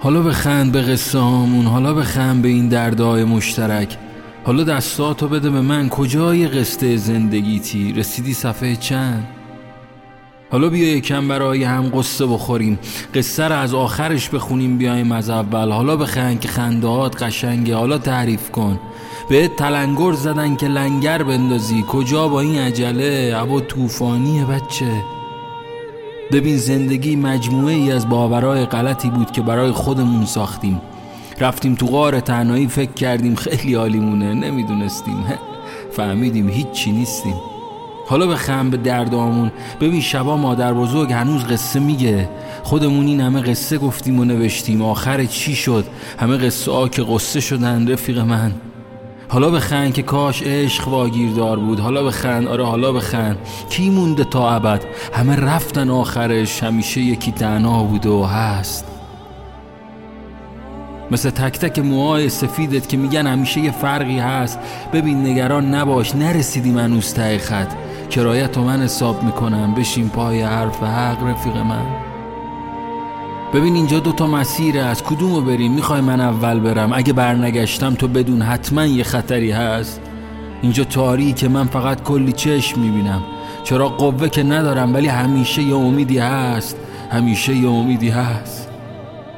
حالا بخند به قصه هامون حالا بخند به این دردهای مشترک. حالا دستاتو بده به من کجای قصه زندگیتی رسیدی صفحه چند؟ حالا بیا یکم برای هم قصه بخوریم. قصه رو از آخرش بخونیم بیایم از اول. حالا بخند که خندهات قشنگه حالا تعریف کن. به تلنگر زدن که لنگر بندازی. کجا با این عجله؟ هوا طوفانیه بچه. ببین زندگی مجموعه ای از باورهای غلطی بود که برای خودمون ساختیم. رفتیم تو غار تنهایی فکر کردیم خیلی عالیمونه نمی‌دونستیم. فهمیدیم هیچی نیستیم. حالا به خم به دردامون ببین شبا مادر بزرگ هنوز قصه میگه. خودمون این همه قصه گفتیم و نوشتیم. آخر چی شد؟ همه قصه ها که قصه شدن رفیق من. حالا بخند که کاش عشق واگیردار بود. حالا بخند آره حالا بخند. کی مونده تا ابد؟ همه رفتن آخرش همیشه یکی تنها بود و هست. مثل تک تک موهای سفیدت که میگن همیشه یه فرقی هست. ببین نگران نباش نرسیدی من ته خط. کرایت و من حساب می‌کنم. بشین پای حرف حق رفیق من. ببین اینجا دوتا مسیره از کدومو بریم؟ می‌خوای من اول برم؟ اگه برنگشتم تو بدون حتما یه خطری هست. اینجا که من فقط کلی چشم می‌بینم. چرا قوه که ندارم ولی همیشه یه امیدی هست. همیشه یه امیدی هست.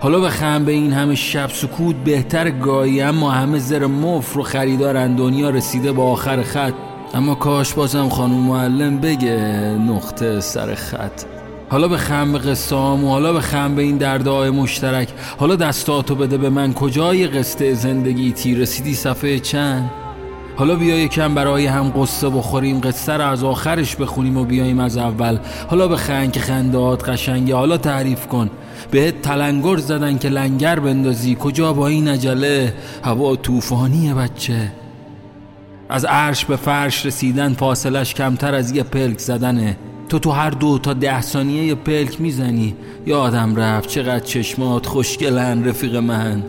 حالا بخم به این همه شب سکوت بهتر گاهی اما همه زر مف رو خریدارن. دنیا رسیده با آخر خط. اما کاش بازم خانم معلم بگه نقطه سر خط. حالا به خم به قصه و حالا به خم به این دردهای مشترک. حالا دستاتو بده به من. کجای قصه زندگی تی رسیدی صفحه چند؟ حالا بیا یکم برای هم قصه بخوریم. قصه رو از آخرش بخونیم و بیایم از اول. حالا به خند که خندات قشنگه. حالا تعریف کن. بهت تلنگر زدن که لنگر بندازی. کجا با این عجله؟ هوا طوفانیه بچه. از عرش به فرش رسیدن فاصلش کمتر از یه پلک زدنه. تو تو هر دو تا ده ثانیه یه پلک می‌زنی. یادم رفت چقدر چشمات خوشگلن رفیق من.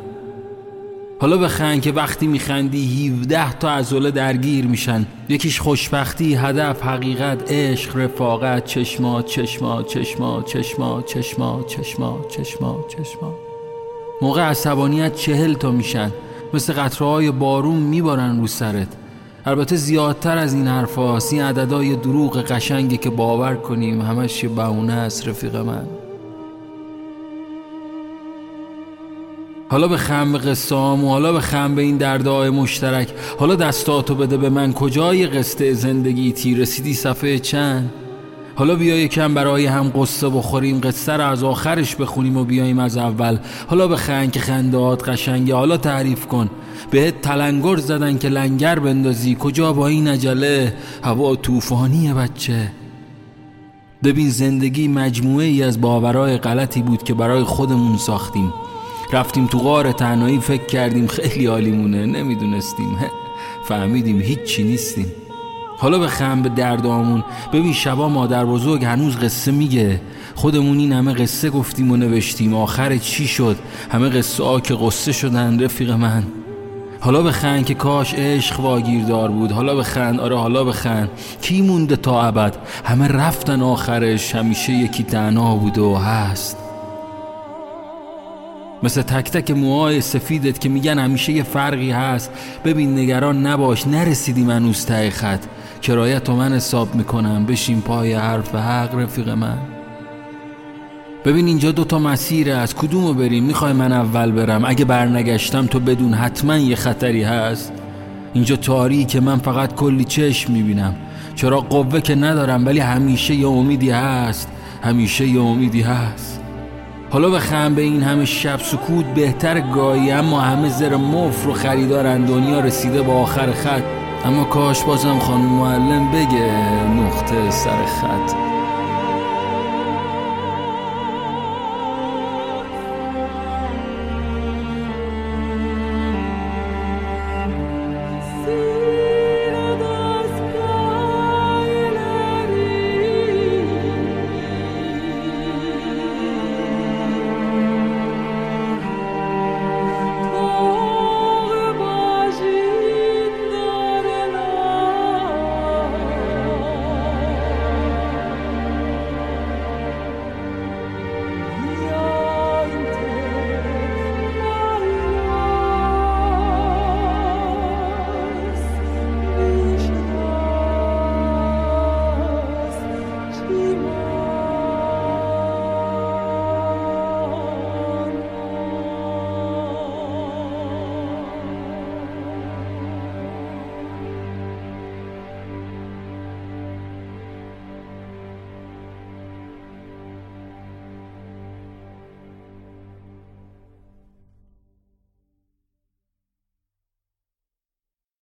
حالا بخند که وقتی میخندی 17 تا عضله درگیر میشن. یکیش خوشبختی هدف حقیقت عشق رفاقت. چشمات چشمات چشمات چشمات چشمات چشمات چشمات چشمات. موقع عصبانیت چهل تا میشن. مثل قطره های بارون میبارن رو سرت. البته زیادتر از این حرف این عددهای دروغ قشنگی که باور کنیم همش یه بهونه است رفیق من. حالا به خم قصه و حالا به خم به این دردهای مشترک حالا دستاتو بده به من کجای قصه زندگی تی رسیدی صفحه چند؟ حالا بیا یکم برای هم قصه بخوریم قصه رو از آخرش بخونیم و بیایم از اول. حالا به که خندهات قشنگه حالا تعریف کن. بهت تلنگر زدن که لنگر بندازی. کجا با این عجله؟ هوا طوفانیه بچه. ببین زندگی مجموعه ای از باورهای غلطی بود که برای خودمون ساختیم. رفتیم تو غار تنهایی فکر کردیم خیلی عالیمونه. نمی‌دونستیم. فهمیدیم هیچی نیستیم. حالا به خم به دردامون ببین شبا مادر بزرگ هنوز قصه میگه. خودمون این همه قصه گفتیم و نوشتیم. آخر چی شد؟ همه قصه ها که قصه شدن رفیق من. حالا بخند که کاش عشق واگیردار بود. حالا بخند آره حالا بخند. کی مونده تا ابد؟ همه رفتن آخرش همیشه یکی تنها بود و هست. مثل تک تک موهای سفیدت که میگن همیشه یه فرقی هست. ببین نگران نباش نرسیدی من ته خط. کرایت و من حساب می‌کنم. بشین پای حرف حق رفیق من. ببین اینجا دوتا مسیره از کدومو بریم؟ می‌خوای من اول برم. اگه برنگشتم تو بدون حتما یه خطری هست. اینجا که من فقط کلی چشم می‌بینم. چرا قوه که ندارم ولی همیشه یه امیدی هست. همیشه یه امیدی هست. حالا بخم به این همه شب سکوت بهتر گاهی اما همه زر مف رو خریدارن. دنیا رسیده با آخر خط. اما کاش بازم خانم معلم بگه نقطه سر خط.